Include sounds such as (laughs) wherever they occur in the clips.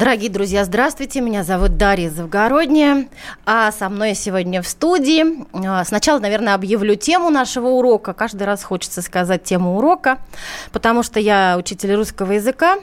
Дорогие друзья, здравствуйте. Меня зовут Дарья Завгородняя. А со мной сегодня в студии. А, сначала, наверное, объявлю тему нашего урока. Каждый раз хочется сказать тему урока, потому что я учитель русского языка.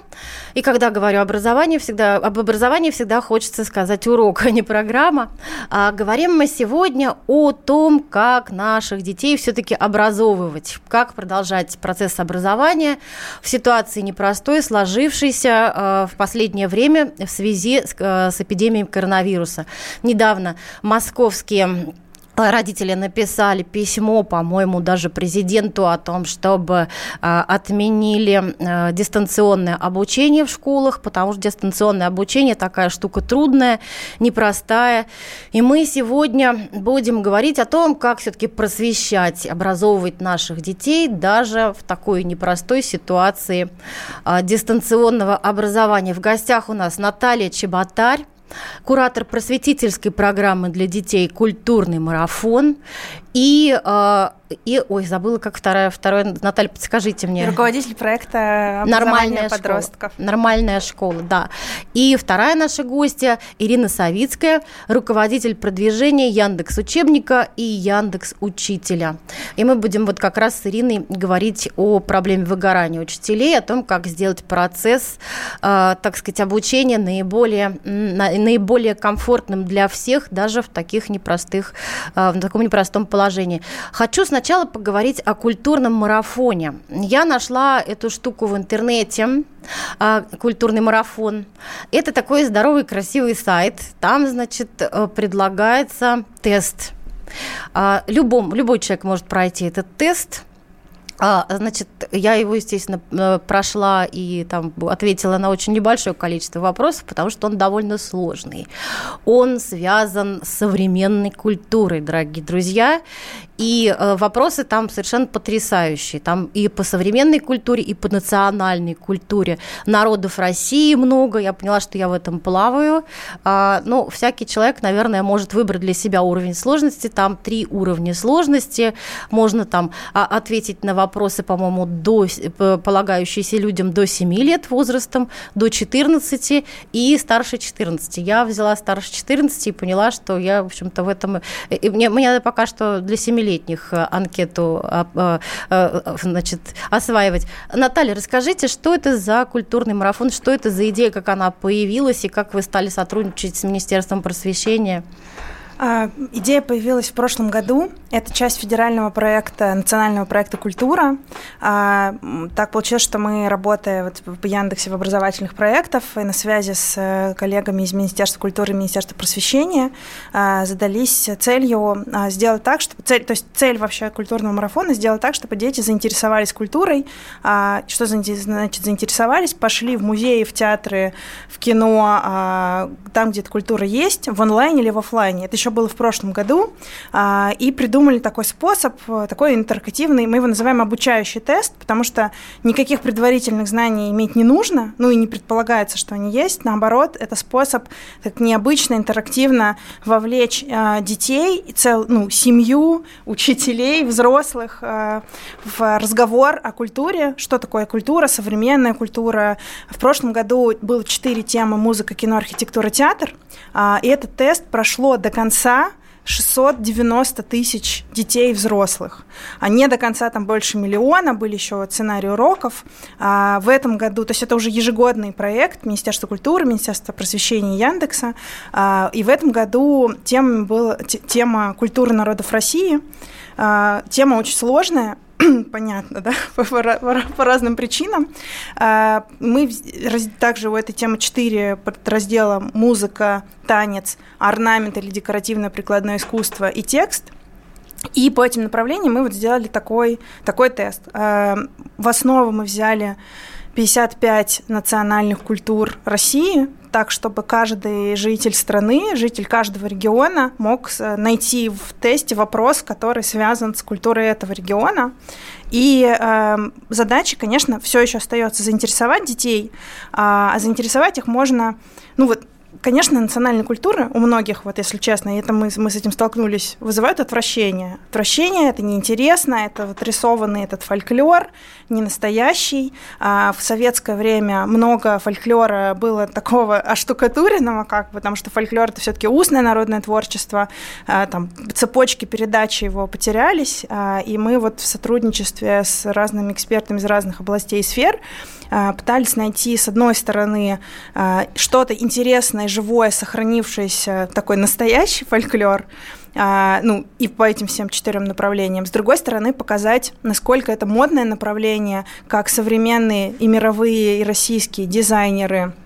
И когда говорю образование, всегда, об образовании всегда хочется сказать урок, (laughs) а не программа. А говорим мы сегодня о том, как наших детей все-таки образовывать, как продолжать процесс образования в ситуации непростой, сложившейся э, в последнее время в связи с, э, с эпидемией коронавируса. Недавно московские Родители написали письмо, по-моему, даже президенту о том, чтобы э, отменили э, дистанционное обучение в школах, потому что дистанционное обучение такая штука трудная, непростая. И мы сегодня будем говорить о том, как все-таки просвещать, образовывать наших детей даже в такой непростой ситуации э, дистанционного образования. В гостях у нас Наталья Чеботарь куратор просветительской программы для детей «Культурный марафон» и э, и, ой, забыла, как вторая, второе, Наталья, подскажите мне. руководитель проекта «Нормальная подростков». Школа. Нормальная школа, да. И вторая наша гостья Ирина Савицкая, руководитель продвижения Яндекс Учебника и Яндекс Учителя. И мы будем вот как раз с Ириной говорить о проблеме выгорания учителей, о том, как сделать процесс, э, так сказать, обучения наиболее, наиболее комфортным для всех, даже в таких непростых, э, в таком непростом положении. Хочу сначала поговорить о культурном марафоне. Я нашла эту штуку в интернете, а, культурный марафон. Это такой здоровый, красивый сайт. Там, значит, э, предлагается тест. А, любом, любой человек может пройти этот тест. А, значит, я его, естественно, э, прошла и там ответила на очень небольшое количество вопросов, потому что он довольно сложный. Он связан с современной культурой, дорогие друзья, и э, вопросы там совершенно потрясающие. Там и по современной культуре, и по национальной культуре народов России много. Я поняла, что я в этом плаваю. А, ну, всякий человек, наверное, может выбрать для себя уровень сложности. Там три уровня сложности. Можно там а, ответить на вопросы, по-моему, до, полагающиеся людям до 7 лет возрастом, до 14 и старше 14. Я взяла старше 14 и поняла, что я, в общем-то, в этом... И мне, мне пока что для 7 семилетних э, анкету а, э, значит, осваивать. Наталья, расскажите, что это за культурный марафон, что это за идея, как она появилась и как вы стали сотрудничать с Министерством просвещения? А, идея появилась в прошлом году. Это часть федерального проекта, национального проекта «Культура». А, так получилось, что мы, работая вот в Яндексе в образовательных проектах и на связи с э, коллегами из Министерства культуры и Министерства просвещения, а, задались целью сделать так, чтобы цель, то есть цель вообще культурного марафона сделать так, чтобы дети заинтересовались культурой. Что значит заинтересовались? Пошли в музеи, в театры, в кино, там, где эта культура есть, в онлайне или в офлайне. Это еще еще было в прошлом году, а, и придумали такой способ, такой интерактивный, мы его называем обучающий тест, потому что никаких предварительных знаний иметь не нужно, ну и не предполагается, что они есть, наоборот, это способ так необычно, интерактивно вовлечь а, детей, цел, ну, семью, учителей, взрослых а, в разговор о культуре, что такое культура, современная культура. В прошлом году было четыре темы музыка, кино, архитектура, театр, и этот тест прошло до конца конца 690 тысяч детей и взрослых. А не до конца там больше миллиона, были еще сценарии уроков. А в этом году, то есть это уже ежегодный проект Министерства культуры, Министерства просвещения Яндекса. А, и в этом году тема была тема культуры народов России. А, тема очень сложная, (clears throat) понятно, да, (laughs) по, по, по разным причинам. А, мы также у этой темы четыре подраздела музыка, танец, орнамент или декоративное прикладное искусство и текст. И по этим направлениям мы вот сделали такой, такой тест. А, в основу мы взяли 55 национальных культур России, так, чтобы каждый житель страны, житель каждого региона мог найти в тесте вопрос, который связан с культурой этого региона. И э, задача, конечно, все еще остается заинтересовать детей, а, а заинтересовать их можно, ну вот Конечно, национальная культура у многих, вот если честно, это мы, мы с этим столкнулись, вызывают отвращение. Отвращение – это неинтересно, это вот рисованный этот фольклор, не настоящий. А в советское время много фольклора было такого оштукатуренного, как бы, потому что фольклор – это все таки устное народное творчество, а, там цепочки передачи его потерялись, а, и мы вот в сотрудничестве с разными экспертами из разных областей и сфер пытались найти, с одной стороны, что-то интересное живое, сохранившееся такой настоящий фольклор, а, ну, и по этим всем четырем направлениям. С другой стороны, показать, насколько это модное направление, как современные и мировые, и российские дизайнеры –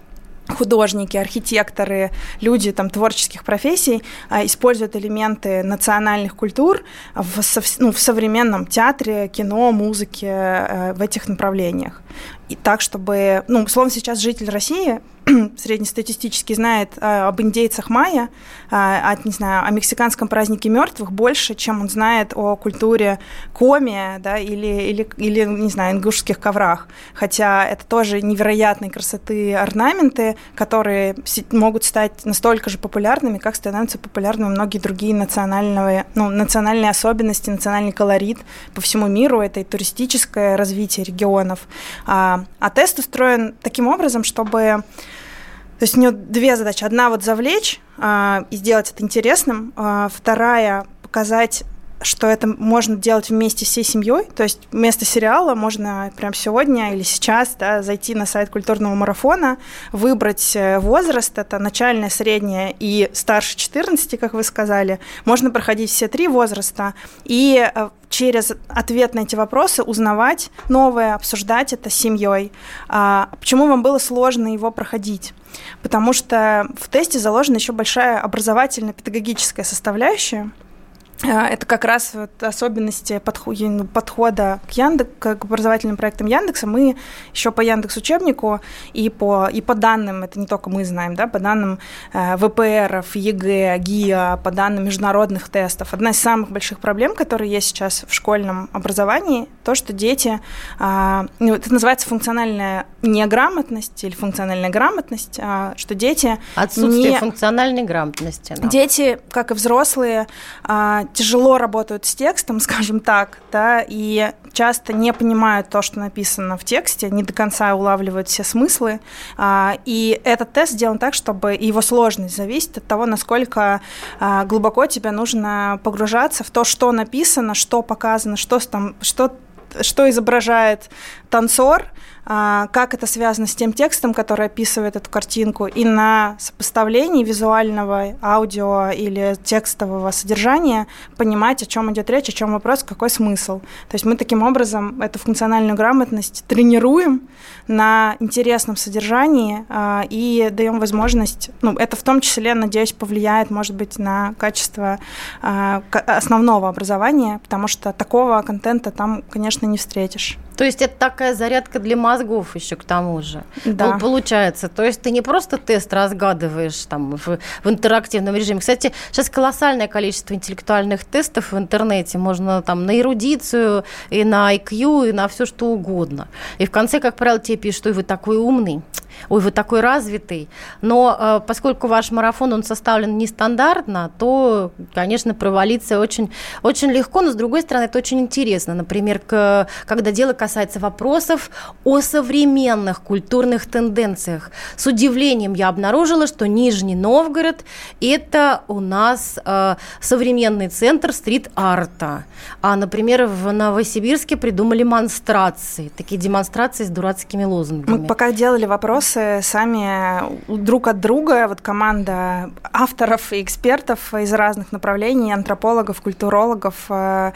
художники, архитекторы, люди там, творческих профессий а, используют элементы национальных культур в, ну, в современном театре, кино, музыке, э, в этих направлениях. И так, чтобы, ну, условно, сейчас житель России (clears throat) среднестатистически знает э, об индейцах майя, э, от, не знаю, о мексиканском празднике мертвых больше, чем он знает о культуре коми, да, или, или, или, не знаю, ингушских коврах. Хотя это тоже невероятной красоты орнаменты, которые могут стать настолько же популярными, как становятся популярными многие другие национальные, ну, национальные особенности, национальный колорит по всему миру. Это и туристическое развитие регионов. А, а тест устроен таким образом, чтобы то есть у нее две задачи. Одна вот завлечь э, и сделать это интересным. Э, вторая показать что это можно делать вместе всей семьей, то есть вместо сериала можно прямо сегодня или сейчас да, зайти на сайт культурного марафона, выбрать э, возраст, это начальное, среднее и старше 14, как вы сказали. Можно проходить все три возраста и э, через ответ на эти вопросы узнавать новое, обсуждать это с семьей. А почему вам было сложно его проходить? Потому что в тесте заложена еще большая образовательно-педагогическая составляющая, это как раз вот особенности подхода к Яндекс, к образовательным проектам Яндекса. Мы еще по Яндекс учебнику и по, и по данным, это не только мы знаем, да, по данным э, ВПРов, ЕГЭ, ГИА, по данным международных тестов. Одна из самых больших проблем, которые есть сейчас в школьном образовании, то, что дети, э, ну, это называется функциональная неграмотность или функциональная грамотность, э, что дети... Отсутствие не... функциональной грамотности. Да. Дети, как и взрослые, тяжело работают с текстом, (laughs) скажем так, да, и часто не понимают то, что написано в тексте, не до конца улавливают все смыслы. А, и этот тест сделан так, чтобы его сложность зависит от того, насколько а, глубоко тебе нужно погружаться в то, что написано, что показано, что там, что что изображает танцор, как это связано с тем текстом, который описывает эту картинку, и на сопоставлении визуального, аудио или текстового содержания понимать, о чем идет речь, о чем вопрос, какой смысл. То есть мы таким образом эту функциональную грамотность тренируем на интересном содержании а, и даем возможность, ну, это в том числе, надеюсь, повлияет, может быть, на качество а, основного образования, потому что такого контента там, конечно, не встретишь. То есть это такая зарядка для мозгов еще к тому же. Да. Получается. То есть ты не просто тест разгадываешь там в, в интерактивном режиме. Кстати, сейчас колоссальное количество интеллектуальных тестов в интернете. Можно там на эрудицию, и на IQ, и на все что угодно. И в конце, как правило, тебе пишут, что вы такой умный ой, вы такой развитый. Но э, поскольку ваш марафон, он составлен нестандартно, то, конечно, провалиться очень, очень легко, но, с другой стороны, это очень интересно. Например, к, когда дело касается вопросов о современных культурных тенденциях. С удивлением я обнаружила, что Нижний Новгород – это у нас э, современный центр стрит-арта. А, например, в Новосибирске придумали монстрации, такие демонстрации с дурацкими лозунгами. Мы пока делали вопрос, вопросы сами друг от друга. Вот команда авторов и экспертов из разных направлений, антропологов, культурологов, э,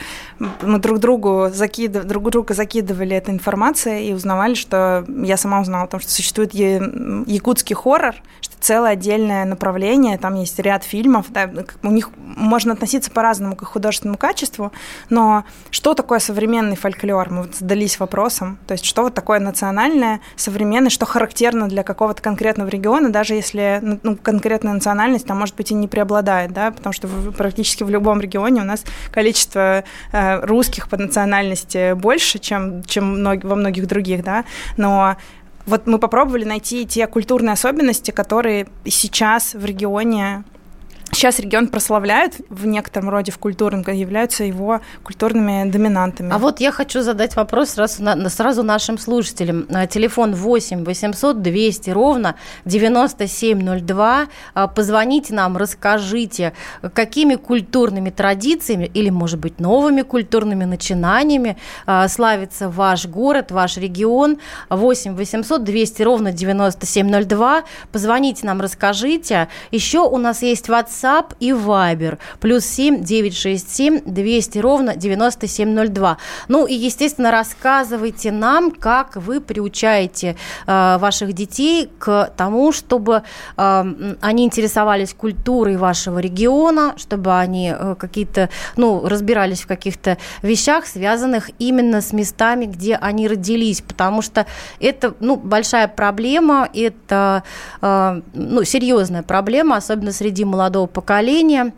мы друг другу закидывали, друг друга закидывали этой информацией и узнавали, что я сама узнала о том, что существует якутский хоррор, что целое отдельное направление, там есть ряд фильмов, да, у них можно относиться по-разному к художественному качеству, но что такое современный фольклор? Мы вот задались вопросом, то есть что вот такое национальное, современное, что характерно для какого-то конкретного региона, даже если ну, ну конкретная национальность там, может быть, и не преобладает, да, потому что практически в любом регионе у нас количество э, русских по национальности больше, чем, чем во многих других, да, но вот мы попробовали найти те культурные особенности, которые сейчас в регионе Сейчас регион прославляют в некотором роде в культурном, являются его культурными доминантами. А вот я хочу задать вопрос сразу, сразу нашим слушателям. Телефон 8 800 200 ровно 9702. А, позвоните нам, расскажите, какими культурными традициями или, может быть, новыми культурными начинаниями а, славится ваш город, ваш регион. 8 800 200 ровно 9702. Позвоните нам, расскажите. Еще у нас есть WhatsApp WhatsApp и Viber. Плюс 7 967 200 ровно 9702. Ну и, естественно, рассказывайте нам, как вы приучаете э, ваших детей к тому, чтобы э, они интересовались культурой вашего региона, чтобы они э, какие-то, ну, разбирались в каких-то вещах, связанных именно с местами, где они родились, потому что это, ну, большая проблема, это, э, ну, серьезная проблема, особенно среди молодого поколения.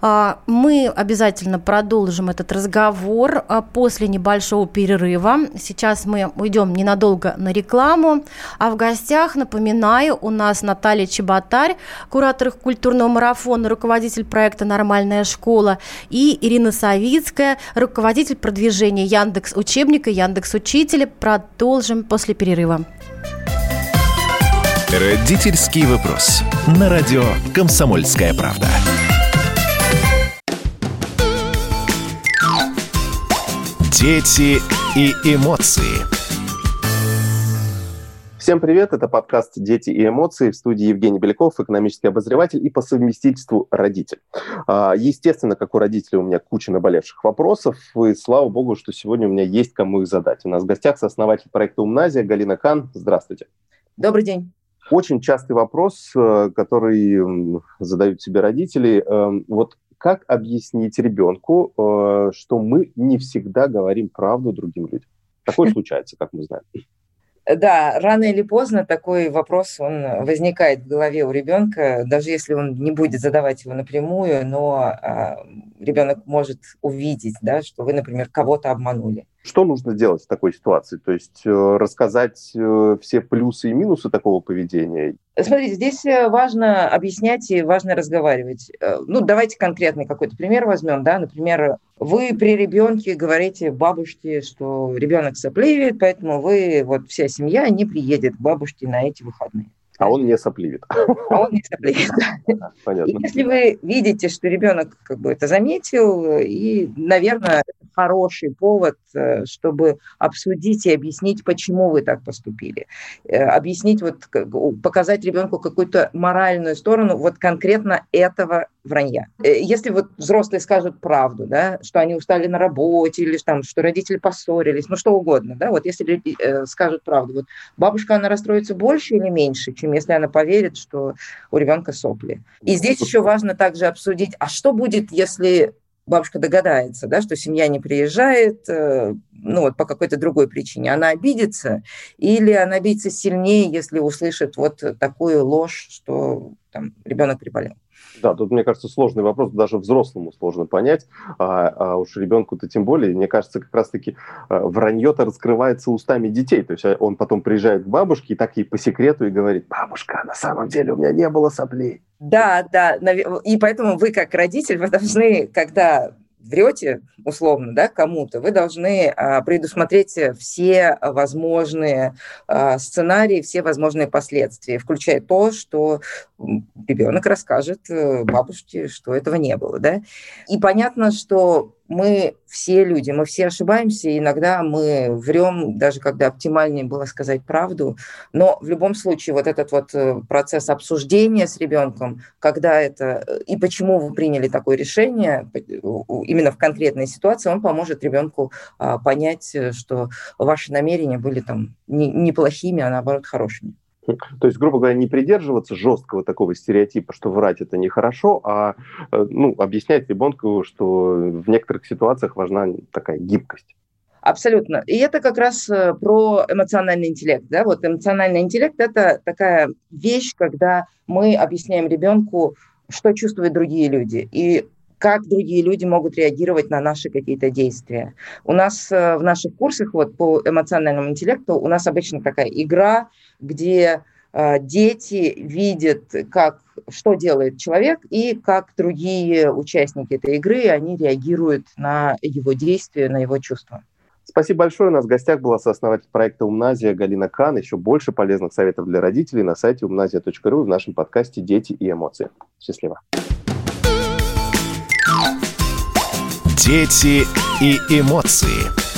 А, мы обязательно продолжим этот разговор а, после небольшого перерыва. Сейчас мы уйдем ненадолго на рекламу. А в гостях, напоминаю, у нас Наталья Чеботарь, куратор культурного марафона, руководитель проекта «Нормальная школа», и Ирина Савицкая, руководитель продвижения Яндекс Учебника, Яндекс Учителя. Продолжим после перерыва. Родительский вопрос. На радио «Комсомольская правда». Дети и эмоции. Всем привет, это подкаст «Дети и эмоции» в студии Евгений Беляков, экономический обозреватель и по совместительству родитель. А, естественно, как у родителей у меня куча наболевших вопросов, и слава богу, что сегодня у меня есть кому их задать. У нас в гостях сооснователь проекта «Умназия» Галина Кан. Здравствуйте. Добрый день. Очень частый вопрос, э, который задают себе родители. Эм, вот как объяснить ребенку, э, что мы не всегда говорим правду другим людям? Такое (laughs) случается, как мы знаем. Да, рано или поздно такой вопрос, он возникает в голове у ребенка, даже если он не будет задавать его напрямую, но а, ребенок может увидеть, да, что вы, например, кого-то обманули. Что нужно делать в такой ситуации? То есть э, рассказать э, все плюсы и минусы такого поведения? Смотрите, здесь э, важно объяснять и важно разговаривать. Ну, давайте конкретный какой-то пример возьмем. Да? Например, вы при ребенке говорите бабушке, что ребенок сопливит, поэтому вы, вот вся семья не приедет к бабушке на эти выходные. А он не сопливит. А он не сопливит. (laughs) Понятно. И если вы видите, что ребенок как бы это заметил, и, наверное, хороший повод, э, чтобы обсудить и объяснить, почему вы так поступили. Э, объяснить, вот, показать ребенку какую-то моральную сторону вот конкретно этого вранья. Э, если вот взрослые скажут правду, да, что они устали на работе или там, что родители поссорились, ну что угодно, да, вот если э, скажут правду, вот бабушка, она расстроится больше или меньше, чем если она поверит, что у ребенка сопли. И здесь еще важно также обсудить, а что будет, если бабушка догадается, да, что семья не приезжает, э, ну вот по какой-то другой причине, она обидится, или она обидится сильнее, если услышит вот такую ложь, что там ребенок приболел. Да, тут, мне кажется, сложный вопрос, даже взрослому сложно понять, а, а уж ребенку-то тем более. Мне кажется, как раз-таки а, вранье-то раскрывается устами детей. То есть а, он потом приезжает к бабушке и так ей по секрету и говорит, бабушка, на самом деле у меня не было соплей. Да, да, и поэтому вы как родитель, вы должны, когда врете, условно, да, кому-то, вы должны а, предусмотреть все возможные а, сценарии, все возможные последствия, включая то, что ребенок расскажет э, бабушке, что этого не было, да. И понятно, что мы все люди, мы все ошибаемся, иногда мы врем, даже когда оптимальнее было сказать правду, но в любом случае вот этот вот э, процесс обсуждения с ребенком, когда это э, и почему вы приняли такое решение именно в конкретной ситуации, он поможет ребенку а, понять, что ваши намерения были там неплохими, а наоборот хорошими. То есть, грубо говоря, не придерживаться жесткого такого стереотипа, что врать это нехорошо, а э, ну, объяснять ребенку, что в некоторых ситуациях важна такая гибкость. Абсолютно. И это как раз э, про эмоциональный интеллект. Да? Вот эмоциональный интеллект – это такая вещь, когда мы объясняем ребенку, что чувствуют другие люди. И как другие люди могут реагировать на наши какие-то действия. У нас э, в наших курсах вот, по эмоциональному интеллекту у нас обычно такая игра, где э, дети видят, как, что делает человек и как другие участники этой игры, они реагируют на его действия, на его чувства. Спасибо большое. У нас в гостях была сооснователь проекта «Умназия» Галина Кан. Еще больше полезных советов для родителей на сайте умназия.ру и в нашем подкасте «Дети и эмоции». Счастливо. Дети и эмоции.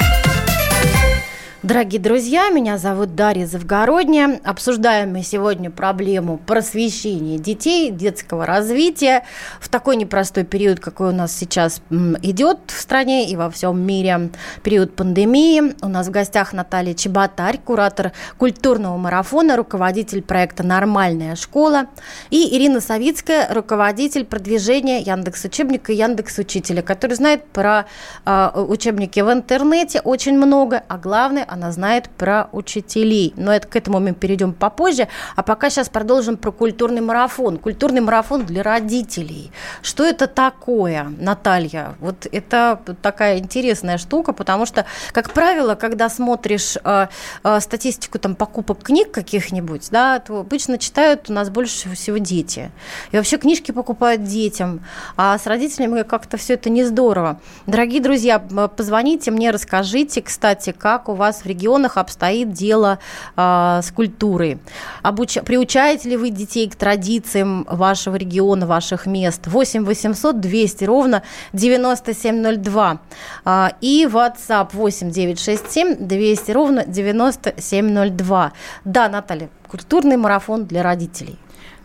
Дорогие друзья, меня зовут Дарья Завгородняя. Обсуждаем мы сегодня проблему просвещения детей, детского развития в такой непростой период, какой у нас сейчас идет в стране и во всем мире. Период пандемии. У нас в гостях Наталья Чеботарь, куратор культурного марафона, руководитель проекта «Нормальная школа». И Ирина Савицкая, руководитель продвижения Яндекс Учебника и Яндекс Учителя, который знает про э, учебники в интернете очень много, а главное, она знает про учителей. Но это, к этому мы перейдем попозже. А пока сейчас продолжим про культурный марафон. Культурный марафон для родителей. Что это такое, Наталья? Вот это такая интересная штука, потому что, как правило, когда смотришь э, э, статистику там, покупок книг каких-нибудь, да, то обычно читают у нас больше всего дети. И вообще книжки покупают детям. А с родителями как-то все это не здорово. Дорогие друзья, позвоните мне, расскажите, кстати, как у вас в регионах обстоит дело э, с культурой. Обуч... Приучаете ли вы детей к традициям вашего региона, ваших мест? 8 800 200 ровно 9702. Э, и WhatsApp 8 967 200 ровно 9702. Да, Наталья, культурный марафон для родителей.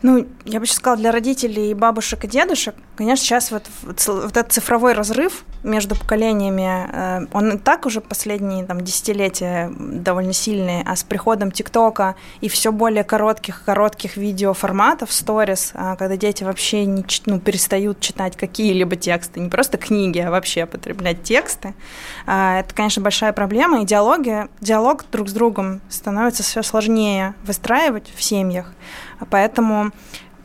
Ну, я бы сейчас сказала, для родителей и бабушек и дедушек, конечно, сейчас вот, вот этот цифровой разрыв между поколениями, э, он и так уже последние там, десятилетия довольно сильный, а с приходом ТикТока и все более коротких-коротких видеоформатов, сторис, а, когда дети вообще не, ну, перестают читать какие-либо тексты, не просто книги, а вообще потреблять тексты, а, это, конечно, большая проблема, и диалоги, диалог друг с другом становится все сложнее выстраивать в семьях, Поэтому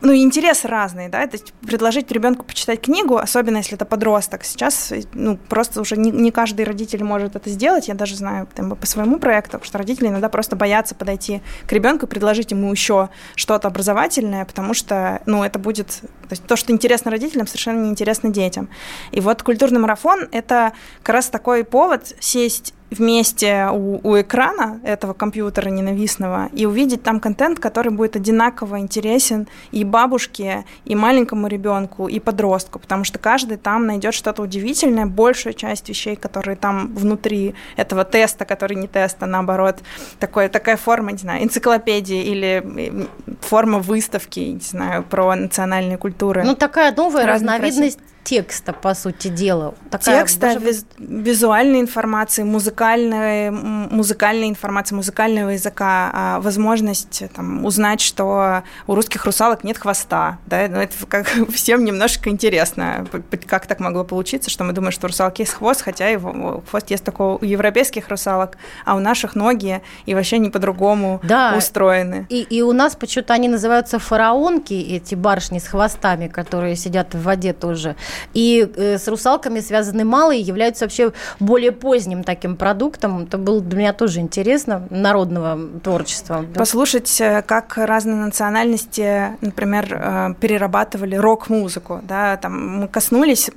ну, интересы разные, да, то есть предложить ребенку почитать книгу, особенно если это подросток. Сейчас, ну, просто уже не, не каждый родитель может это сделать. Я даже знаю там, по своему проекту, что родители иногда просто боятся подойти к ребенку и предложить ему еще что-то образовательное, потому что, ну, это будет, то есть то, что интересно родителям, совершенно неинтересно детям. И вот культурный марафон – это как раз такой повод сесть вместе у, у экрана этого компьютера ненавистного и увидеть там контент, который будет одинаково интересен и бабушке, и маленькому ребенку, и подростку, потому что каждый там найдет что-то удивительное, большую часть вещей, которые там внутри этого теста, который не тест, а наоборот, такой, такая форма, не знаю, энциклопедии или форма выставки, не знаю, про национальные культуры. Ну, такая новая разновидность текста, по сути дела. Такая Текста, виз, визуальной информации, музыкальной, музыкальной информации, музыкального языка, а, возможность там, узнать, что у русских русалок нет хвоста. Да? Ну, это как (laughs) всем немножко интересно, как так могло получиться, что мы думаем, что у русалки есть хвост, хотя его, хвост есть такой у европейских русалок, а у наших ноги и вообще не по-другому да. устроены. И, и у нас почему-то они называются фараонки, эти барышни с хвостами, которые сидят в воде тоже. И э, с русалками связаны малые, являются вообще более поздним таким продуктом. Это было для меня тоже интересно, народного творчества. Послушать, э, как разные национальности, например, э, перерабатывали рок-музыку. Да? Там мы коснулись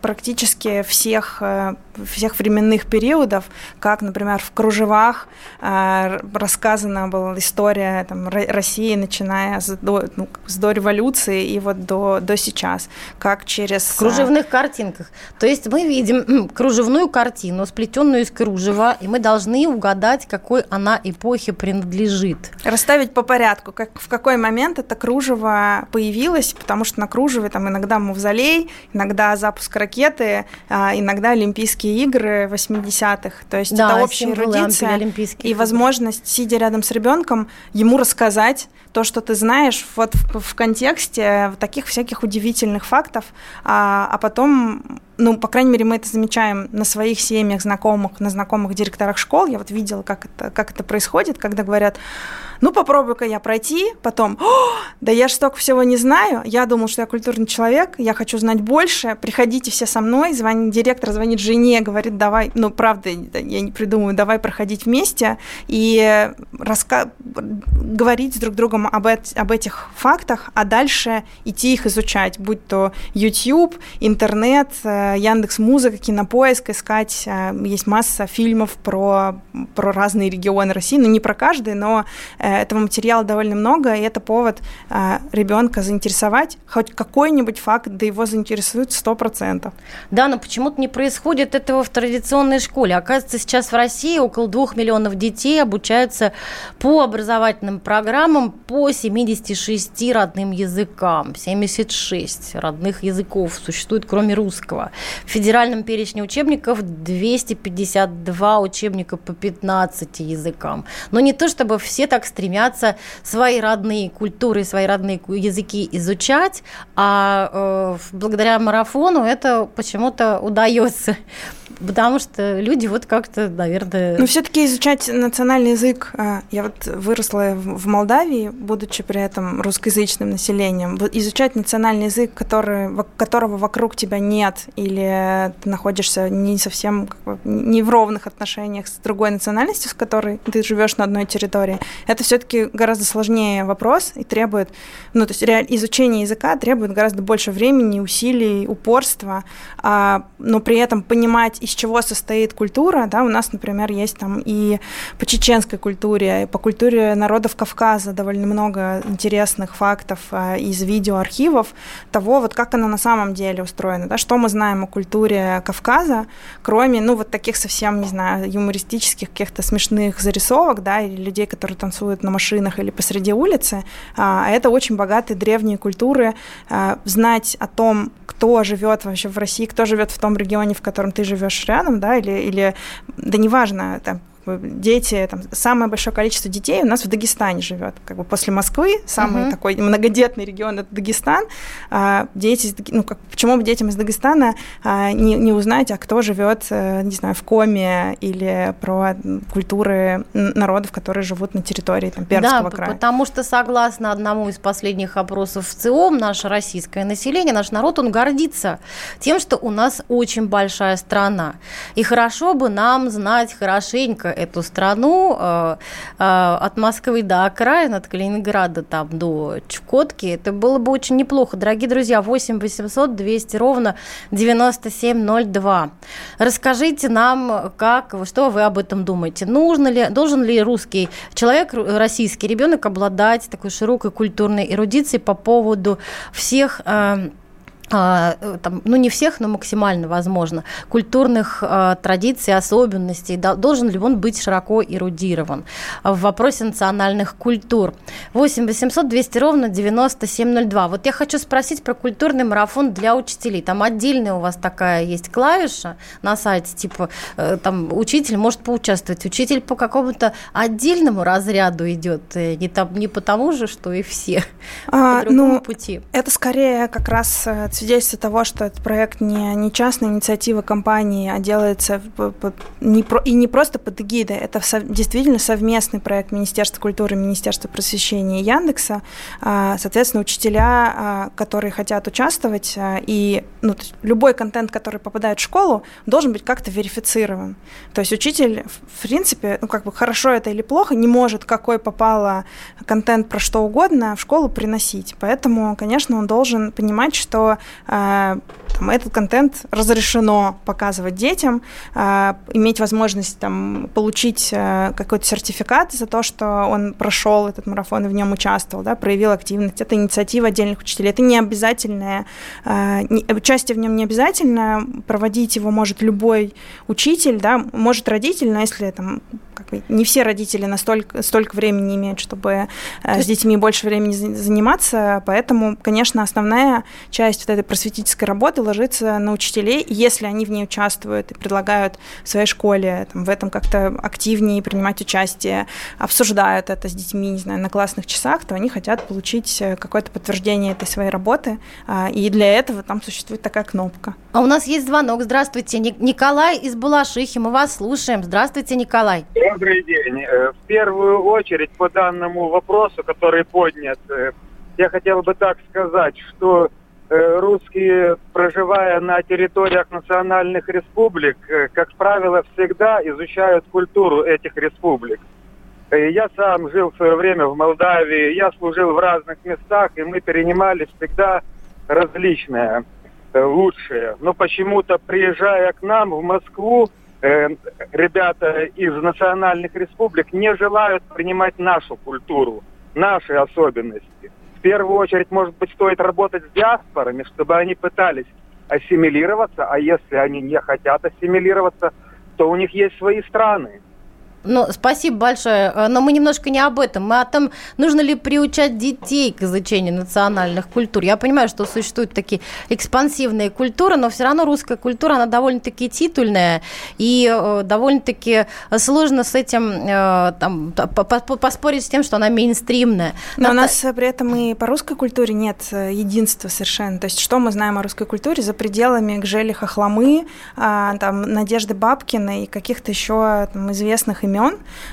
практически всех, всех временных периодов, как, например, в «Кружевах» рассказана была история там, России, начиная с до, ну, с до революции и вот до, до сейчас, как через В кружевных картинках. То есть мы видим кружевную картину, сплетенную из кружева, и мы должны угадать, какой она эпохе принадлежит. Расставить по порядку, как, в какой момент это кружево появилось, потому что на кружеве там иногда мавзолей, иногда запуск ракеты, а, иногда Олимпийские игры 80-х. То есть да, это общая эрудиция и возможность, сидя рядом с ребенком, ему рассказать то, что ты знаешь, вот в, в контексте таких всяких удивительных фактов, а, а потом ну, по крайней мере, мы это замечаем на своих семьях, знакомых, на знакомых директорах школ. Я вот видела, как это, как это происходит, когда говорят, ну, попробую-ка я пройти, потом, да я же столько всего не знаю, я думал, что я культурный человек, я хочу знать больше, приходите все со мной, звонит директор, звонит жене, говорит, давай, ну, правда, я не придумаю, давай проходить вместе и раска... говорить с друг другом об, эт... об этих фактах, а дальше идти их изучать, будь то YouTube, интернет, э, Яндекс Музыка, Кинопоиск, искать, э, есть масса фильмов про, про разные регионы России, ну, не про каждый, но э, этого материала довольно много, и это повод а, ребенка заинтересовать. Хоть какой-нибудь факт, да его заинтересует 100%. Да, но почему-то не происходит этого в традиционной школе. Оказывается, сейчас в России около двух миллионов детей обучаются по образовательным программам по 76 родным языкам. 76 родных языков существует, кроме русского. В федеральном перечне учебников 252 учебника по 15 языкам. Но не то, чтобы все так стремятся стремятся свои родные культуры, свои родные языки изучать, а э, благодаря марафону это почему-то удается (laughs) потому что люди вот как-то, наверное... Ну, все-таки изучать национальный язык. А, я вот выросла в Молдавии, будучи при этом русскоязычным населением. Изучать национальный язык, который, которого вокруг тебя нет, или ты находишься не совсем не в ровных отношениях с другой национальностью, с которой ты живешь на одной территории, это все-таки гораздо сложнее вопрос и требует, ну, то есть изучение языка требует гораздо больше времени, усилий, упорства, а, но при этом понимать, из чего состоит культура, да, у нас, например, есть там и по чеченской культуре, и по культуре народов Кавказа довольно много интересных фактов а, из видеоархивов того, вот как она на самом деле устроена, да, что мы знаем о культуре Кавказа, кроме, ну, вот таких совсем, не знаю, юмористических, каких-то смешных зарисовок, да, или людей, которые танцуют на машинах или посреди улицы, а это очень богатые древние культуры, а, знать о том, кто живет вообще в России, кто живет в том регионе, в котором ты живешь рядом, да, или, или да неважно, там, дети, там, самое большое количество детей у нас в Дагестане живет. Как бы после Москвы самый uh-huh. такой многодетный регион это Дагестан. А, дети, ну, как, почему бы детям из Дагестана а, не, не узнать, а кто живет, э, не знаю, в Коме или про культуры народов, которые живут на территории там, Пермского да, края? потому что, согласно одному из последних опросов в ЦИОМ, наше российское население, наш народ, он гордится тем, что у нас очень большая страна. И хорошо бы нам знать хорошенько эту страну э, э, от Москвы до окраин, от Калининграда там до Чукотки. Это было бы очень неплохо. Дорогие друзья, 8 800 200 ровно 9702. Расскажите нам, как, что вы об этом думаете. Нужно ли, должен ли русский человек, российский ребенок обладать такой широкой культурной эрудицией по поводу всех э, там, ну не всех, но максимально возможно, культурных э, традиций, особенностей, да, должен ли он быть широко эрудирован в вопросе национальных культур. 8 800 200 ровно 9702. Вот я хочу спросить про культурный марафон для учителей. Там отдельная у вас такая есть клавиша на сайте, типа э, там учитель может поучаствовать. Учитель по какому-то отдельному разряду идет, э, не, там, не потому же, что и все, а, по другому ну, пути. Это скорее как раз э, свидетельство того, что этот проект не, не частная инициатива компании, а делается не про, и не просто под эгидой, это со, действительно совместный проект Министерства культуры, Министерства просвещения и Яндекса. А, соответственно, учителя, а, которые хотят участвовать, а, и ну, любой контент, который попадает в школу, должен быть как-то верифицирован. То есть учитель, в принципе, ну как бы хорошо это или плохо, не может какой попало контент про что угодно в школу приносить. Поэтому, конечно, он должен понимать, что там, этот контент разрешено показывать детям, э, иметь возможность там, получить э, какой-то сертификат за то, что он прошел этот марафон и в нем участвовал, да, проявил активность. Это инициатива отдельных учителей. Это не обязательное, э, участие в нем не обязательно, проводить его может любой учитель, да, может родитель, но если там не все родители настолько столько времени имеют, чтобы э, с детьми больше времени заниматься, поэтому, конечно, основная часть вот этой просветительской работы ложится на учителей, если они в ней участвуют и предлагают в своей школе там, в этом как-то активнее принимать участие, обсуждают это с детьми, не знаю, на классных часах, то они хотят получить э, какое-то подтверждение этой своей работы, а, и для этого там существует такая кнопка. А у нас есть звонок. Здравствуйте, Николай из Балашихи, мы вас слушаем. Здравствуйте, Николай. Добрый день. Э, в первую очередь по данному вопросу, который поднят, э, я хотел бы так сказать, что э, русские, проживая на территориях национальных республик, как правило, всегда изучают культуру этих республик. Я сам жил в свое время в Молдавии, я служил в разных местах, и мы перенимали всегда различное, лучшее. Но почему-то, приезжая к нам в Москву, Э, ребята из национальных республик не желают принимать нашу культуру, наши особенности. В первую очередь, может быть, стоит работать с диаспорами, чтобы они пытались ассимилироваться, а если они не хотят ассимилироваться, то у них есть свои страны. Ну, спасибо большое. Э, но мы немножко не об этом. Мы о том, нужно ли приучать детей к изучению национальных культур. Я понимаю, что существуют такие экспансивные культуры, но все равно русская культура, она довольно-таки титульная, и э, довольно-таки сложно с этим э, там, поспорить с тем, что она мейнстримная. Но Ната... у нас при этом и по русской культуре нет единства совершенно. То есть что мы знаем о русской культуре за пределами Гжели Хохломы, а, там, Надежды Бабкиной и каких-то еще там, известных имен,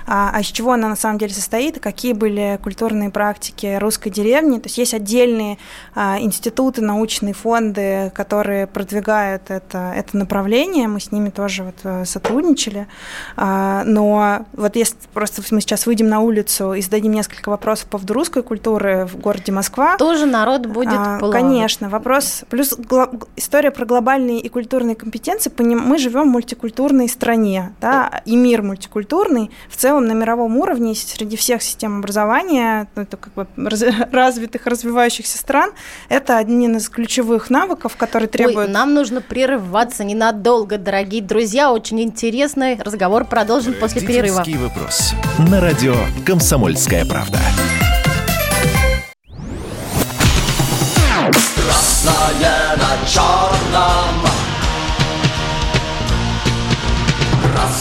а, а из чего она на самом деле состоит, какие были культурные практики русской деревни. То есть есть отдельные а, институты, научные фонды, которые продвигают это, это направление, мы с ними тоже вот э, сотрудничали. А, но вот если просто мы сейчас выйдем на улицу и зададим несколько вопросов по поводу русской культуры в городе Москва. Тоже народ будет а, Конечно, вопрос. Плюс история про глобальные и культурные компетенции. Мы живем в мультикультурной стране, да, и мир мультикультурный культурный. В целом на мировом уровне среди всех систем образования, ну, это как бы раз, (laughs) развитых, развивающихся стран, это один из ключевых навыков, которые требуют... Ой, нам нужно прерываться ненадолго, дорогие друзья. Очень интересный разговор продолжим после перерыва. вопрос. На радио «Комсомольская правда». Красное на черном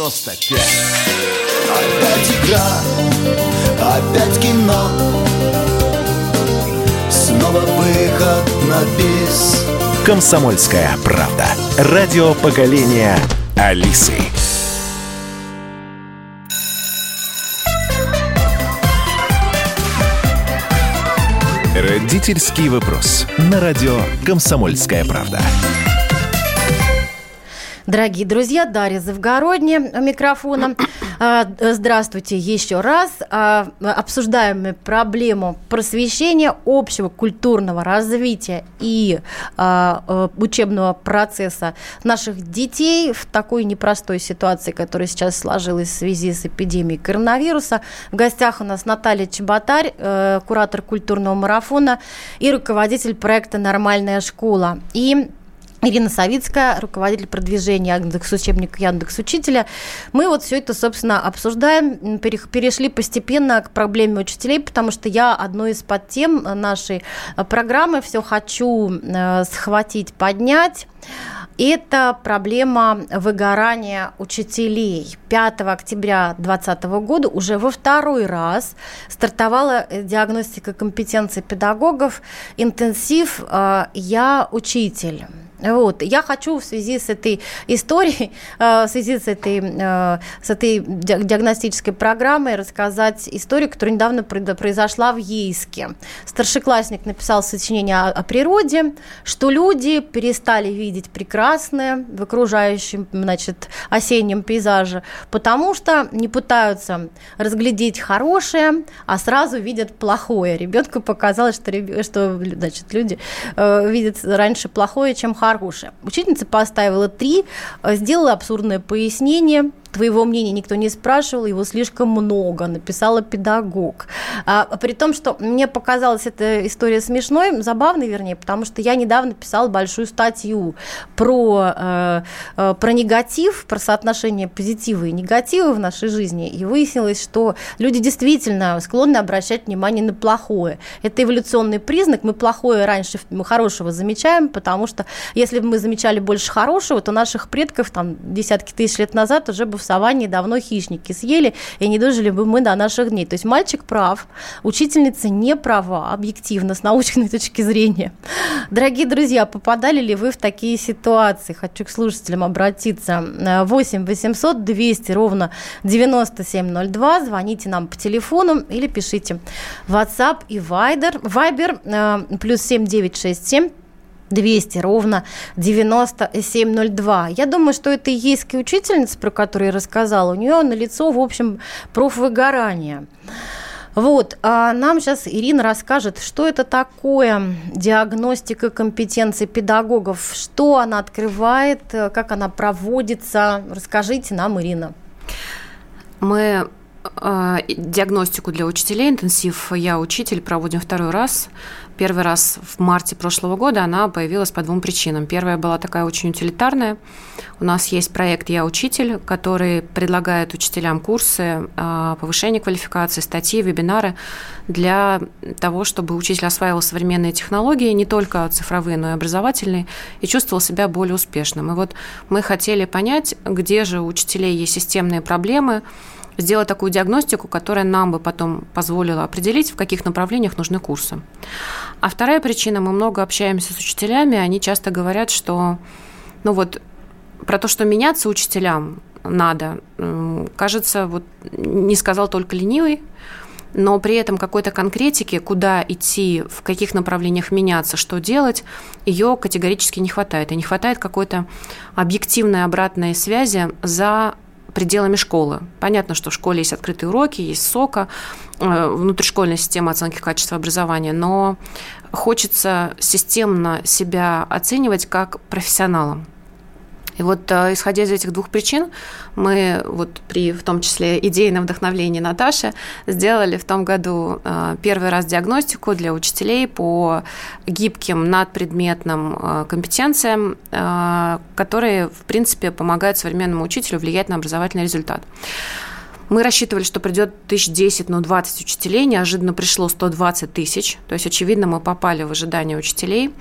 Е-95 Опять игра, опять кино Снова выход на бис Комсомольская правда. Радио поколения Алисы. Родительский вопрос. На радио Комсомольская правда. Дорогие друзья, Дарья Завгородняя микрофоном. А, здравствуйте еще раз. А, обсуждаем мы проблему просвещения, общего культурного развития и а, учебного процесса наших детей в такой непростой ситуации, которая сейчас сложилась в связи с эпидемией коронавируса. В гостях у нас Наталья Чеботарь, э, куратор культурного марафона и руководитель проекта «Нормальная школа». И Ирина Савицкая, руководитель продвижения Яндекс учебника Яндекс Учителя. Мы вот все это, собственно, обсуждаем, перешли постепенно к проблеме учителей, потому что я одной из подтем нашей программы все хочу э, схватить, поднять. Это проблема выгорания учителей. 5 октября 2020 года уже во второй раз стартовала диагностика компетенции педагогов интенсив «Я учитель». Вот. Я хочу в связи с этой историей, (laughs) э, в связи с этой, э, с этой диагностической программой рассказать историю, которая недавно произошла в Ейске. Старшеклассник написал сочинение о природе, что люди перестали видеть прекрасное в окружающем значит, осеннем пейзаже, потому что не пытаются разглядеть хорошее, а сразу видят плохое. Ребенку показалось, что, значит, люди э, видят раньше плохое, чем хорошее хорошая. Учительница поставила три, э, сделала абсурдное пояснение, твоего мнения никто не спрашивал, его слишком много, написала педагог. А, при том, что мне показалась эта история смешной, забавной, вернее, потому что я недавно писала большую статью про, э, э, про негатив, про соотношение позитива и негатива в нашей жизни, и выяснилось, что люди действительно склонны обращать внимание на плохое. Это эволюционный признак, мы плохое раньше мы хорошего замечаем, потому что если бы мы замечали больше хорошего, то наших предков там десятки тысяч лет назад уже бы в саванне давно хищники съели, и не дожили бы мы до наших дней. То есть мальчик прав, учительница не права, объективно, с научной (laughs) точки зрения. Дорогие друзья, попадали ли вы в такие ситуации? Хочу к слушателям обратиться. 8 800 200 ровно 9702. Звоните нам по телефону или пишите WhatsApp и Viber. Viber э, плюс 7967 200 ровно 9702. Я думаю, что это ейская учительница, про которую я рассказала, у нее на лицо, в общем, профвыгорание. Вот, а нам сейчас Ирина расскажет, что это такое диагностика компетенций педагогов, что она открывает, как она проводится. Расскажите нам, Ирина. Мы э, диагностику для учителей интенсив «Я учитель» проводим второй раз первый раз в марте прошлого года она появилась по двум причинам. Первая была такая очень утилитарная. У нас есть проект «Я учитель», который предлагает учителям курсы а, повышения квалификации, статьи, вебинары для того, чтобы учитель осваивал современные технологии, не только цифровые, но и образовательные, и чувствовал себя более успешным. И вот мы хотели понять, где же у учителей есть системные проблемы, сделать такую диагностику, которая нам бы потом позволила определить, в каких направлениях нужны курсы. А вторая причина, мы много общаемся с учителями, они часто говорят, что, ну вот, про то, что меняться учителям надо, кажется, вот не сказал только ленивый, но при этом какой-то конкретики, куда идти, в каких направлениях меняться, что делать, ее категорически не хватает. И не хватает какой-то объективной обратной связи за пределами школы. Понятно, что в школе есть открытые уроки, есть СОКа, э, внутришкольная система оценки качества образования, но хочется системно себя оценивать как профессионалом. И вот э, исходя из этих двух причин, мы вот при в том числе идейном вдохновлении Наташи сделали в том году э, первый раз диагностику для учителей по гибким надпредметным э, компетенциям, которые, в принципе, помогают современному учителю влиять на образовательный результат. Мы рассчитывали, что придет тысяч 10, но 20 учителей. Неожиданно пришло 120 тысяч. То есть, очевидно, мы попали в ожидание учителей.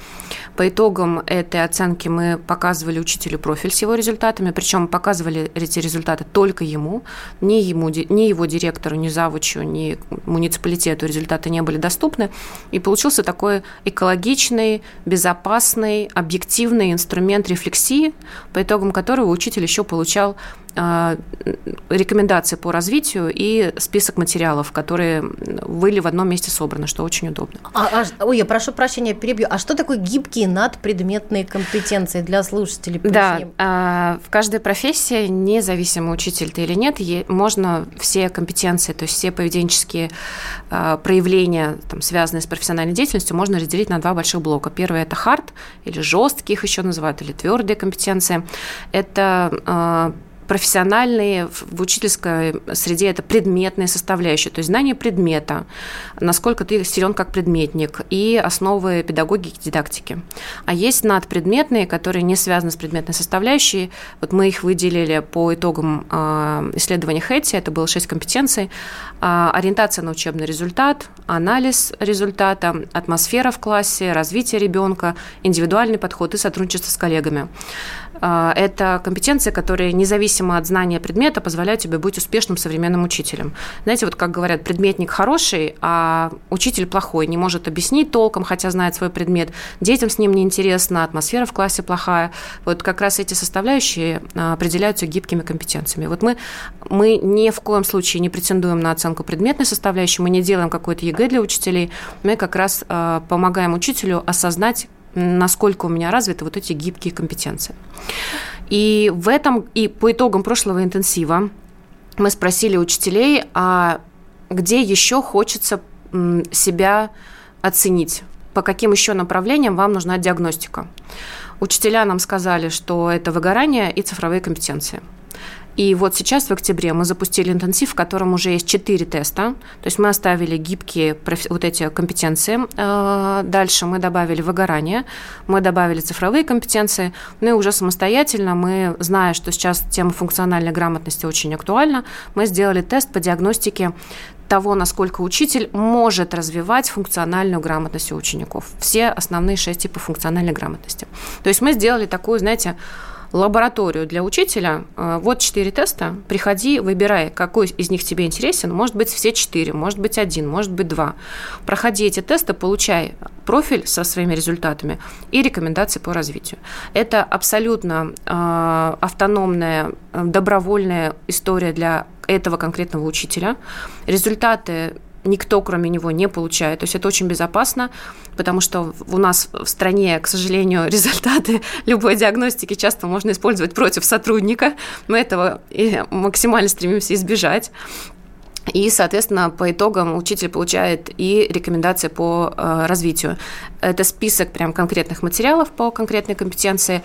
По итогам этой оценки мы показывали учителю профиль с его результатами. Причем показывали эти результаты только ему. Ни, ему, ни его директору, ни завучу, ни муниципалитету результаты не были доступны. И получился такой экологичный, безопасный, объективный инструмент рефлексии, по итогам которого учитель еще получал рекомендации по развитию и список материалов, которые были в одном месте собраны, что очень удобно. А, а, ой, я прошу прощения, перебью. А что такое гибкие надпредметные компетенции для слушателей? Да, а, в каждой профессии, независимо учитель ты или нет, можно все компетенции, то есть все поведенческие а, проявления, там, связанные с профессиональной деятельностью, можно разделить на два больших блока. Первый – это хард, или жесткие их еще называют, или твердые компетенции. Это профессиональные, в учительской среде это предметные составляющие, то есть знание предмета, насколько ты силен как предметник, и основы педагогики дидактики. А есть надпредметные, которые не связаны с предметной составляющей. Вот мы их выделили по итогам э, исследования Хэти, это было 6 компетенций. Э, ориентация на учебный результат, анализ результата, атмосфера в классе, развитие ребенка, индивидуальный подход и сотрудничество с коллегами. А, это компетенции, которые независимо от знания предмета позволяют тебе быть успешным современным учителем. Знаете, вот как говорят, предметник хороший, а учитель плохой, не может объяснить толком, хотя знает свой предмет, детям с ним неинтересно, атмосфера в классе плохая. Вот как раз эти составляющие а, определяются гибкими компетенциями. Вот мы, мы ни в коем случае не претендуем на оценку предметной составляющей, мы не делаем какой-то ЕГЭ для учителей, мы как раз а, помогаем учителю осознать насколько у меня развиты вот эти гибкие компетенции. И в этом, и по итогам прошлого интенсива мы спросили учителей, а где еще хочется себя оценить, по каким еще направлениям вам нужна диагностика. Учителя нам сказали, что это выгорание и цифровые компетенции – и вот сейчас в октябре мы запустили интенсив, в котором уже есть четыре теста. То есть мы оставили гибкие вот эти компетенции. Э, дальше мы добавили выгорание, мы добавили цифровые компетенции. Ну и уже самостоятельно мы, зная, что сейчас тема функциональной грамотности очень актуальна, мы сделали тест по диагностике того, насколько учитель может развивать функциональную грамотность у учеников. Все основные шесть типов функциональной грамотности. То есть мы сделали такую, знаете, лабораторию для учителя. Э, вот четыре теста. Приходи, выбирай, какой из них тебе интересен. Может быть, все четыре, может быть, один, может быть, два. Проходи эти тесты, получай профиль со своими результатами и рекомендации по развитию. Это абсолютно э, автономная, э, добровольная история для этого конкретного учителя. Результаты никто, кроме него, не получает. То есть это очень безопасно, потому что у нас в стране, к сожалению, (laughs) результаты любой диагностики часто можно использовать против сотрудника. Мы этого максимально стремимся избежать. И, соответственно, по итогам учитель получает и рекомендации по э, развитию. Это список прям конкретных материалов по конкретной компетенции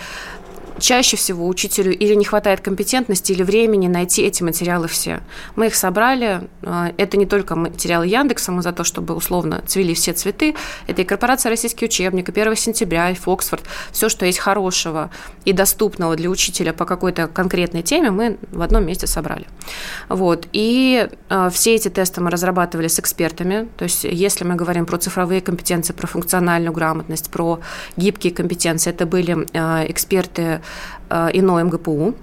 чаще всего учителю или не хватает компетентности, или времени найти эти материалы все. Мы их собрали. А, это не только материалы Яндекса, мы за то, чтобы условно цвели все цветы. Это и корпорация «Российский учебник», и 1 сентября, и Фоксфорд. Все, что есть хорошего и доступного для учителя по какой-то конкретной теме, мы в одном месте собрали. Вот. И э, все эти тесты мы разрабатывали с экспертами. То есть если мы говорим про цифровые компетенции, про функциональную грамотность, про гибкие компетенции, это были э, эксперты Э, ИНО МГПУ.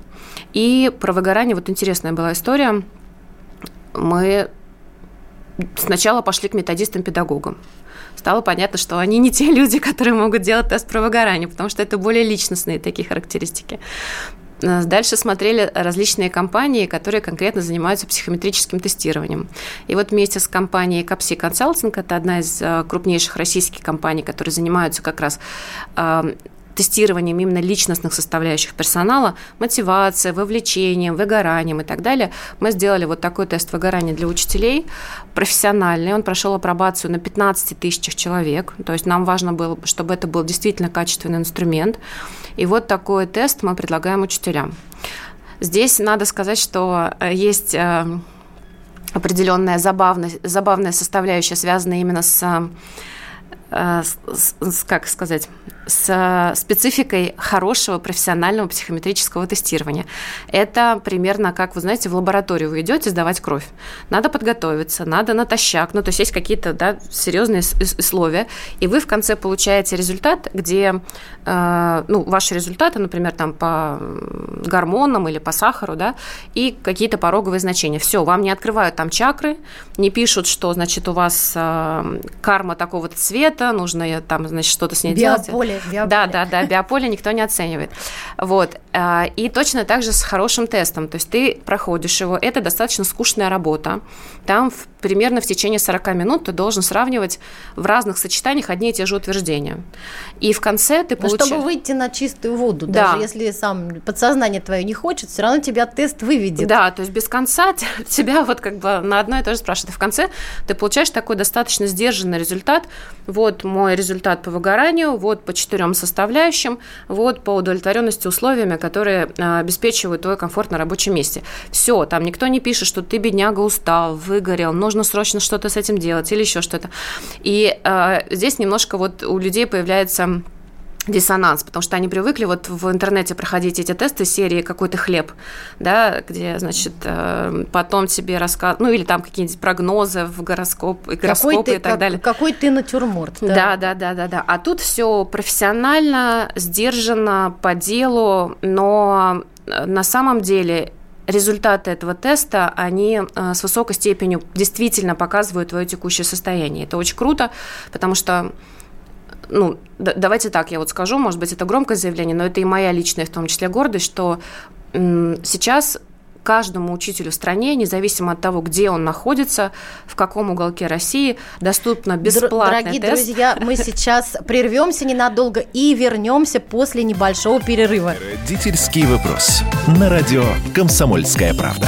И про выгорание, вот интересная была история. Мы сначала пошли к методистам-педагогам. Стало понятно, что они не те люди, которые могут делать тест про выгорание, потому что это более личностные такие характеристики. Э, дальше смотрели различные компании, которые конкретно занимаются психометрическим тестированием. И вот вместе с компанией Капси Consulting, это одна из э, крупнейших российских компаний, которые занимаются как раз тестированием именно личностных составляющих персонала, мотивация, вовлечением, выгоранием и так далее, мы сделали вот такой тест выгорания для учителей, профессиональный. Он прошел апробацию на 15 тысячах человек. То есть нам важно было, чтобы это был действительно качественный инструмент. И вот такой тест мы предлагаем учителям. Здесь надо сказать, что э, есть э, определенная забавная, забавная составляющая, связанная именно с э, как сказать, с спецификой хорошего профессионального психометрического тестирования. Это примерно как, вы знаете, в лабораторию вы идете сдавать кровь. Надо подготовиться, надо натощак, ну, то есть есть какие-то да, серьезные условия, и вы в конце получаете результат, где, э, ну, ваши результаты, например, там по гормонам или по сахару, да, и какие-то пороговые значения. Все, вам не открывают там чакры, не пишут, что, значит, у вас э, карма такого-то цвета, нужно там, значит, что-то с ней Биополе. делать биополе. Да, да, да, биополе никто не оценивает. Вот. А, и точно так же с хорошим тестом. То есть ты проходишь его, это достаточно скучная работа. Там в, примерно в течение 40 минут ты должен сравнивать в разных сочетаниях одни и те же утверждения. И в конце ты получаешь... чтобы выйти на чистую воду, да. даже если сам подсознание твое не хочет, все равно тебя тест выведет. Да, то есть без конца (laughs) тебя вот как бы на одно и то же спрашивают. И в конце ты получаешь такой достаточно сдержанный результат. Вот мой результат по выгоранию, вот почему четырем составляющим вот, по удовлетворенности условиями, которые а, обеспечивают твой комфорт на рабочем месте. Все, там никто не пишет, что ты, бедняга, устал, выгорел, нужно срочно что-то с этим делать или еще что-то. И э, здесь немножко вот у людей появляется диссонанс, потому что они привыкли вот в интернете проходить эти тесты серии «Какой-то хлеб», да, где, значит, э, потом тебе рассказ... ну, или там какие-нибудь прогнозы в гороскоп, гороскопы какой ты, и так как, далее. Какой ты натюрморт. Да. да, да, да, да, да. А тут все профессионально, сдержанно, по делу, но э, на самом деле результаты этого теста, они э, с высокой степенью действительно показывают твое текущее состояние. Это очень круто, потому что ну, давайте так, я вот скажу, может быть, это громкое заявление, но это и моя личная, в том числе, гордость, что сейчас каждому учителю в стране, независимо от того, где он находится, в каком уголке России, доступно бесплатный Дорогие тест. друзья, мы сейчас прервемся ненадолго и вернемся после небольшого перерыва. Родительский вопрос. На радио «Комсомольская правда».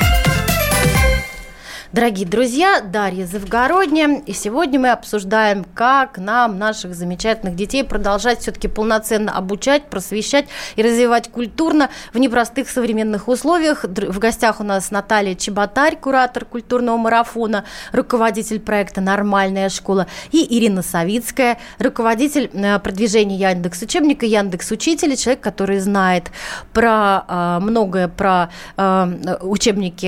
Дорогие друзья, Дарья Завгородняя, и сегодня мы обсуждаем, как нам, наших замечательных детей, продолжать все-таки полноценно обучать, просвещать и развивать культурно в непростых современных условиях. В гостях у нас Наталья Чеботарь, куратор культурного марафона, руководитель проекта «Нормальная школа», и Ирина Савицкая, руководитель э, продвижения Яндекс учебника, Яндекс учителя, человек, который знает про э, многое про э, учебники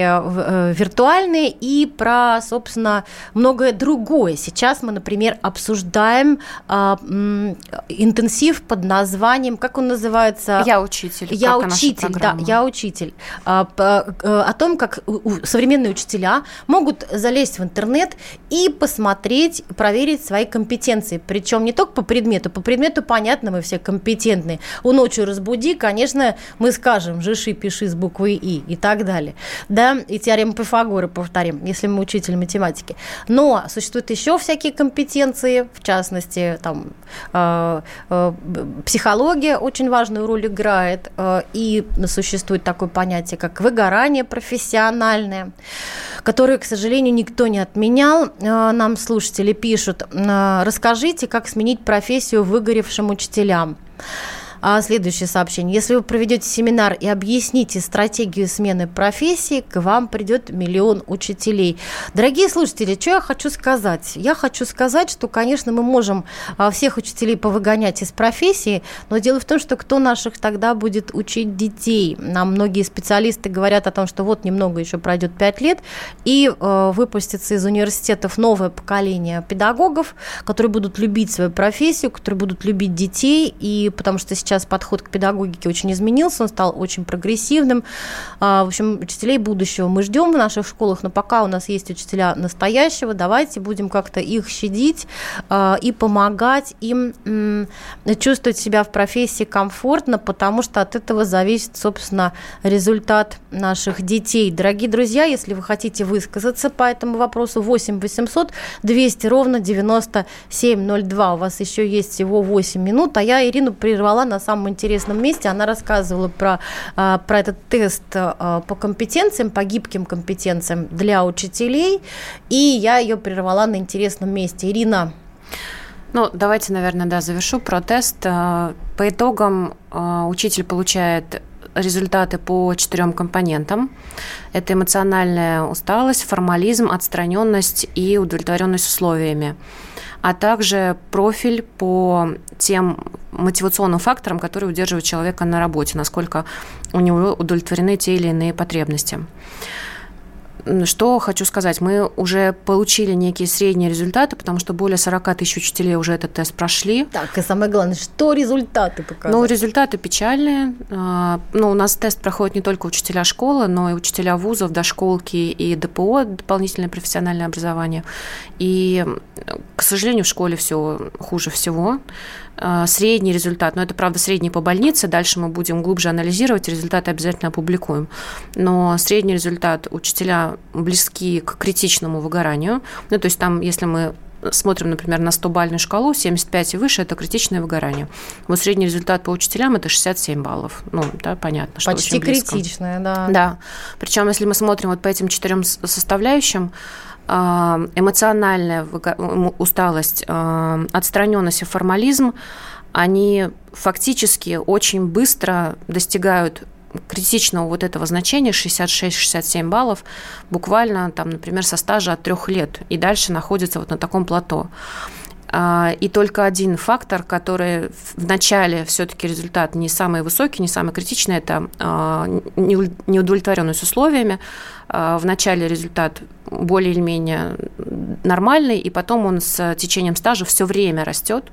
виртуальные и и про, собственно, многое другое. Сейчас мы, например, обсуждаем а, интенсив под названием, как он называется? Я учитель. Я учитель, да, я учитель. А, а, о том, как современные учителя могут залезть в интернет и посмотреть, проверить свои компетенции. Причем не только по предмету, по предмету понятно, мы все компетентны. У ночью разбуди, конечно, мы скажем, жиши, пиши с буквой И и так далее. Да, и теорему Пифагора повторим если мы учитель математики. Но существуют еще всякие компетенции, в частности, там, э, э, психология очень важную роль играет, э, и существует такое понятие, как выгорание профессиональное, которое, к сожалению, никто не отменял. Э, нам слушатели пишут, э, расскажите, как сменить профессию выгоревшим учителям. А следующее сообщение. Если вы проведете семинар и объясните стратегию смены профессии, к вам придет миллион учителей. Дорогие слушатели, что я хочу сказать? Я хочу сказать, что, конечно, мы можем а, всех учителей повыгонять из профессии, но дело в том, что кто наших тогда будет учить детей? Нам многие специалисты говорят о том, что вот немного еще пройдет 5 лет, и э, выпустится из университетов новое поколение педагогов, которые будут любить свою профессию, которые будут любить детей, и потому что сейчас сейчас подход к педагогике очень изменился, он стал очень прогрессивным. А, в общем, учителей будущего мы ждем в наших школах, но пока у нас есть учителя настоящего, давайте будем как-то их щадить а, и помогать им чувствовать себя в профессии комфортно, потому что от этого зависит, собственно, результат наших детей. Дорогие друзья, если вы хотите высказаться по этому вопросу, 8 800 200 ровно 9702. У вас еще есть всего 8 минут, а я Ирину прервала на самом интересном месте. Она рассказывала про, а, про этот тест а, по компетенциям, по гибким компетенциям для учителей, и я ее прервала на интересном месте. Ирина, ну, давайте, наверное, да, завершу про тест. А, по итогам учитель получает результаты по четырем компонентам. Это эмоциональная усталость, формализм, отстраненность и удовлетворенность условиями а также профиль по тем мотивационным факторам, которые удерживают человека на работе, насколько у него удовлетворены те или иные потребности. Что хочу сказать. Мы уже получили некие средние результаты, потому что более 40 тысяч учителей уже этот тест прошли. Так, и самое главное, что результаты показывают? Ну, результаты печальные. А, ну, у нас тест проходит не только учителя школы, но и учителя вузов, дошколки и ДПО, дополнительное профессиональное образование. И, к сожалению, в школе все хуже всего. А, средний результат, но это, правда, средний по больнице, дальше мы будем глубже анализировать, результаты обязательно опубликуем. Но средний результат учителя близки к критичному выгоранию. Ну, то есть там, если мы смотрим, например, на 100-бальную шкалу, 75 и выше – это критичное выгорание. Вот средний результат по учителям – это 67 баллов. Ну, да, понятно, что Почти очень близко. критичное, да. Да. Причем, если мы смотрим вот по этим четырем составляющим, эмоциональная усталость, а, отстраненность и формализм, они фактически очень быстро достигают критичного вот этого значения 66-67 баллов буквально там, например, со стажа от трех лет и дальше находится вот на таком плато. А, и только один фактор, который в начале все-таки результат не самый высокий, не самый критичный, это неудовлетворенность условиями. В начале результат более или менее нормальный, и потом он с течением стажа все время растет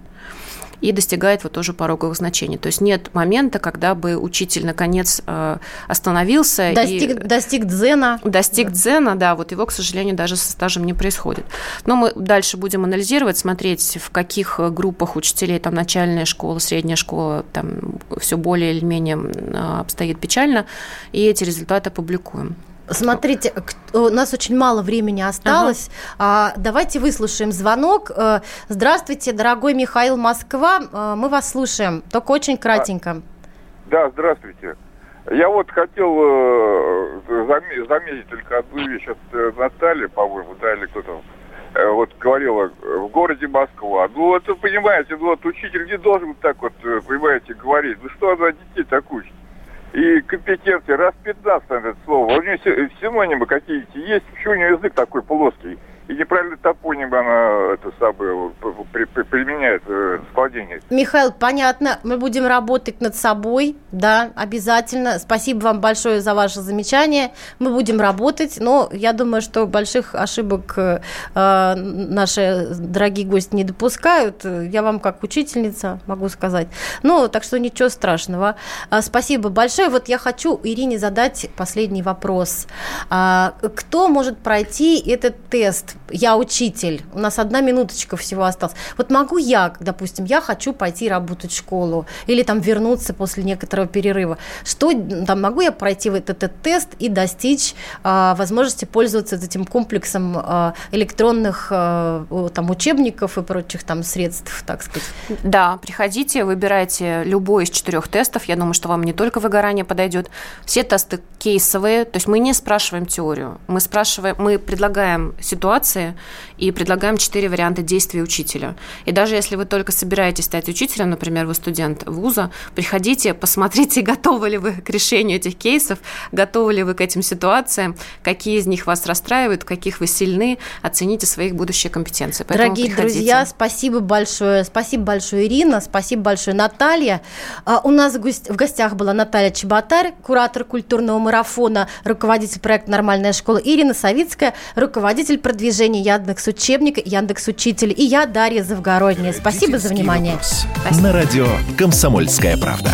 и достигает вот тоже пороговых значений. То есть нет момента, когда бы учитель наконец э, остановился. Достиг, и достиг дзена. Достиг да. дзена, да, вот его, к сожалению, даже со стажем не происходит. Но мы дальше будем анализировать, смотреть, в каких группах учителей, там, начальная школа, средняя школа, там, все более или менее обстоит печально, и эти результаты опубликуем. Смотрите, у нас очень мало времени осталось. Ага. Давайте выслушаем звонок. Э, здравствуйте, дорогой Михаил Москва. Э, мы вас слушаем, только очень кратенько. Да, здравствуйте. Я вот хотел э, заметить только одну вещь. от Наталья, по-моему, да, или кто-то вот говорила в городе Москва. Ну, вот вы понимаете, ну, вот учитель не должен так вот, понимаете, говорить. Ну, что она детей так учит? И компетенции. Раз 15 это слово. У нее синонимы какие-то есть. Почему у нее язык такой плоский? И неправильно топоним она это самое при, при, применяет э, складение. Михаил, понятно, мы будем работать над собой, да, обязательно. Спасибо вам большое за ваше замечание. Мы будем работать, но я думаю, что больших ошибок э, наши дорогие гости не допускают. Я вам как учительница могу сказать. Ну, так что ничего страшного. А, спасибо большое. Вот я хочу Ирине задать последний вопрос. А, кто может пройти этот тест? Я учитель, у нас одна минуточка всего осталась. Вот могу я, допустим, я хочу пойти работать в школу или там вернуться после некоторого перерыва. Что там могу я пройти вот этот тест и достичь э, возможности пользоваться этим комплексом э, электронных э, там учебников и прочих там средств, так сказать? Да, приходите, выбирайте любой из четырех тестов. Я думаю, что вам не только выгорание подойдет. Все тесты кейсовые, то есть мы не спрашиваем теорию, мы спрашиваем, мы предлагаем ситуации ситуации и предлагаем четыре варианта действий учителя. И даже если вы только собираетесь стать учителем, например, вы студент вуза, приходите, (laughs) посмотрите, готовы ли вы к решению этих кейсов, готовы ли вы к этим ситуациям, какие из них вас расстраивают, в каких вы сильны, оцените свои будущие компетенции. Поэтому Дорогие приходите. друзья, спасибо большое. Спасибо большое, Ирина, спасибо большое, Наталья. А, у нас в гостях была Наталья Чеботарь, куратор культурного марафона, руководитель проекта «Нормальная школа», Ирина Савицкая, руководитель продвижения Яндекс Учебник, Яндекс Учитель и я, Дарья Завгородняя. Спасибо за внимание. На радио «Комсомольская правда».